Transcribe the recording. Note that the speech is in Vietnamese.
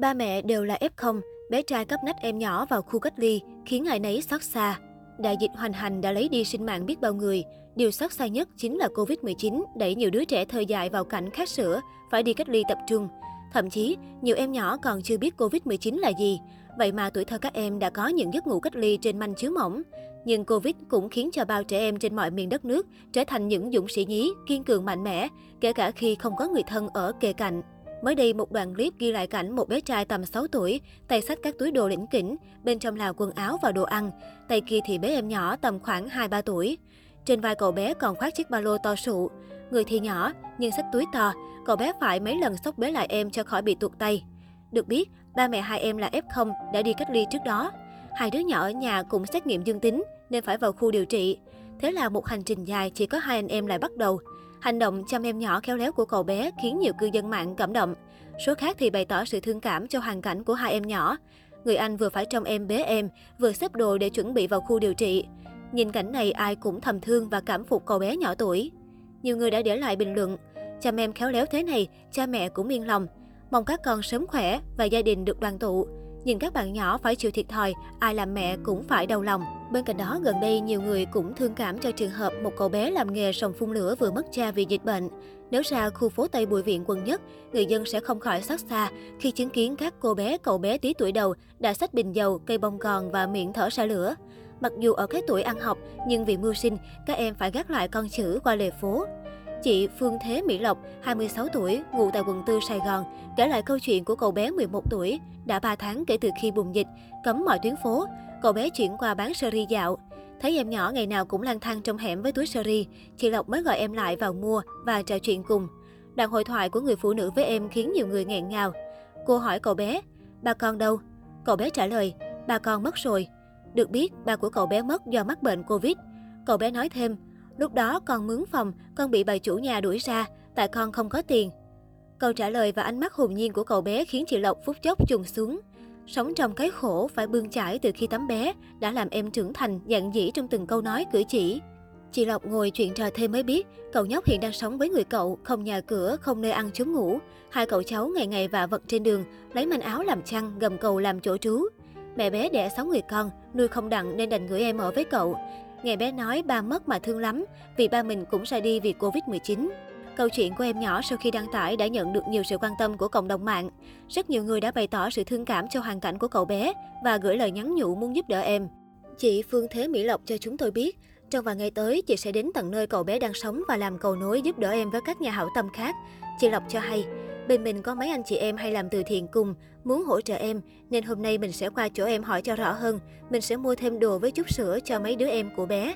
Ba mẹ đều là F0, bé trai cấp nách em nhỏ vào khu cách ly, khiến ai nấy xót xa. Đại dịch hoành hành đã lấy đi sinh mạng biết bao người. Điều xót xa nhất chính là Covid-19 đẩy nhiều đứa trẻ thời dại vào cảnh khát sữa, phải đi cách ly tập trung. Thậm chí, nhiều em nhỏ còn chưa biết Covid-19 là gì. Vậy mà tuổi thơ các em đã có những giấc ngủ cách ly trên manh chiếu mỏng. Nhưng Covid cũng khiến cho bao trẻ em trên mọi miền đất nước trở thành những dũng sĩ nhí, kiên cường mạnh mẽ, kể cả khi không có người thân ở kề cạnh. Mới đây, một đoạn clip ghi lại cảnh một bé trai tầm 6 tuổi, tay xách các túi đồ lĩnh kỉnh, bên trong là quần áo và đồ ăn. Tay kia thì bé em nhỏ tầm khoảng 2-3 tuổi. Trên vai cậu bé còn khoác chiếc ba lô to sụ. Người thì nhỏ, nhưng xách túi to, cậu bé phải mấy lần xốc bế lại em cho khỏi bị tuột tay. Được biết, ba mẹ hai em là F0 đã đi cách ly trước đó. Hai đứa nhỏ ở nhà cũng xét nghiệm dương tính nên phải vào khu điều trị. Thế là một hành trình dài chỉ có hai anh em lại bắt đầu. Hành động chăm em nhỏ khéo léo của cậu bé khiến nhiều cư dân mạng cảm động. Số khác thì bày tỏ sự thương cảm cho hoàn cảnh của hai em nhỏ. Người anh vừa phải trông em bế em, vừa xếp đồ để chuẩn bị vào khu điều trị. Nhìn cảnh này ai cũng thầm thương và cảm phục cậu bé nhỏ tuổi. Nhiều người đã để lại bình luận, chăm em khéo léo thế này, cha mẹ cũng yên lòng. Mong các con sớm khỏe và gia đình được đoàn tụ. Nhìn các bạn nhỏ phải chịu thiệt thòi, ai làm mẹ cũng phải đau lòng. Bên cạnh đó, gần đây nhiều người cũng thương cảm cho trường hợp một cậu bé làm nghề sòng phun lửa vừa mất cha vì dịch bệnh. Nếu ra khu phố Tây Bùi Viện quận nhất, người dân sẽ không khỏi xót xa khi chứng kiến các cô bé, cậu bé tí tuổi đầu đã xách bình dầu, cây bông gòn và miệng thở ra lửa. Mặc dù ở cái tuổi ăn học, nhưng vì mưu sinh, các em phải gác lại con chữ qua lề phố. Chị Phương Thế Mỹ Lộc, 26 tuổi, ngụ tại quận 4 Sài Gòn, kể lại câu chuyện của cậu bé 11 tuổi. Đã 3 tháng kể từ khi bùng dịch, cấm mọi tuyến phố, cậu bé chuyển qua bán sơ ri dạo. Thấy em nhỏ ngày nào cũng lang thang trong hẻm với túi sơ ri, chị Lộc mới gọi em lại vào mua và trò chuyện cùng. Đoạn hội thoại của người phụ nữ với em khiến nhiều người nghẹn ngào. Cô hỏi cậu bé, ba con đâu? Cậu bé trả lời, ba con mất rồi. Được biết, ba của cậu bé mất do mắc bệnh Covid. Cậu bé nói thêm, Lúc đó con mướn phòng, con bị bà chủ nhà đuổi ra, tại con không có tiền. Câu trả lời và ánh mắt hồn nhiên của cậu bé khiến chị Lộc phút chốc trùng xuống. Sống trong cái khổ phải bươn chải từ khi tắm bé đã làm em trưởng thành, dạn dĩ trong từng câu nói cử chỉ. Chị Lộc ngồi chuyện trò thêm mới biết, cậu nhóc hiện đang sống với người cậu, không nhà cửa, không nơi ăn chốn ngủ. Hai cậu cháu ngày ngày vạ vật trên đường, lấy manh áo làm chăn, gầm cầu làm chỗ trú. Mẹ bé đẻ 6 người con, nuôi không đặng nên đành gửi em ở với cậu. Nghe bé nói ba mất mà thương lắm, vì ba mình cũng ra đi vì Covid-19. Câu chuyện của em nhỏ sau khi đăng tải đã nhận được nhiều sự quan tâm của cộng đồng mạng. Rất nhiều người đã bày tỏ sự thương cảm cho hoàn cảnh của cậu bé và gửi lời nhắn nhủ muốn giúp đỡ em. Chị Phương Thế Mỹ Lộc cho chúng tôi biết, trong vài ngày tới, chị sẽ đến tận nơi cậu bé đang sống và làm cầu nối giúp đỡ em với các nhà hảo tâm khác. Chị Lộc cho hay, bên mình có mấy anh chị em hay làm từ thiện cùng, muốn hỗ trợ em, nên hôm nay mình sẽ qua chỗ em hỏi cho rõ hơn. Mình sẽ mua thêm đồ với chút sữa cho mấy đứa em của bé.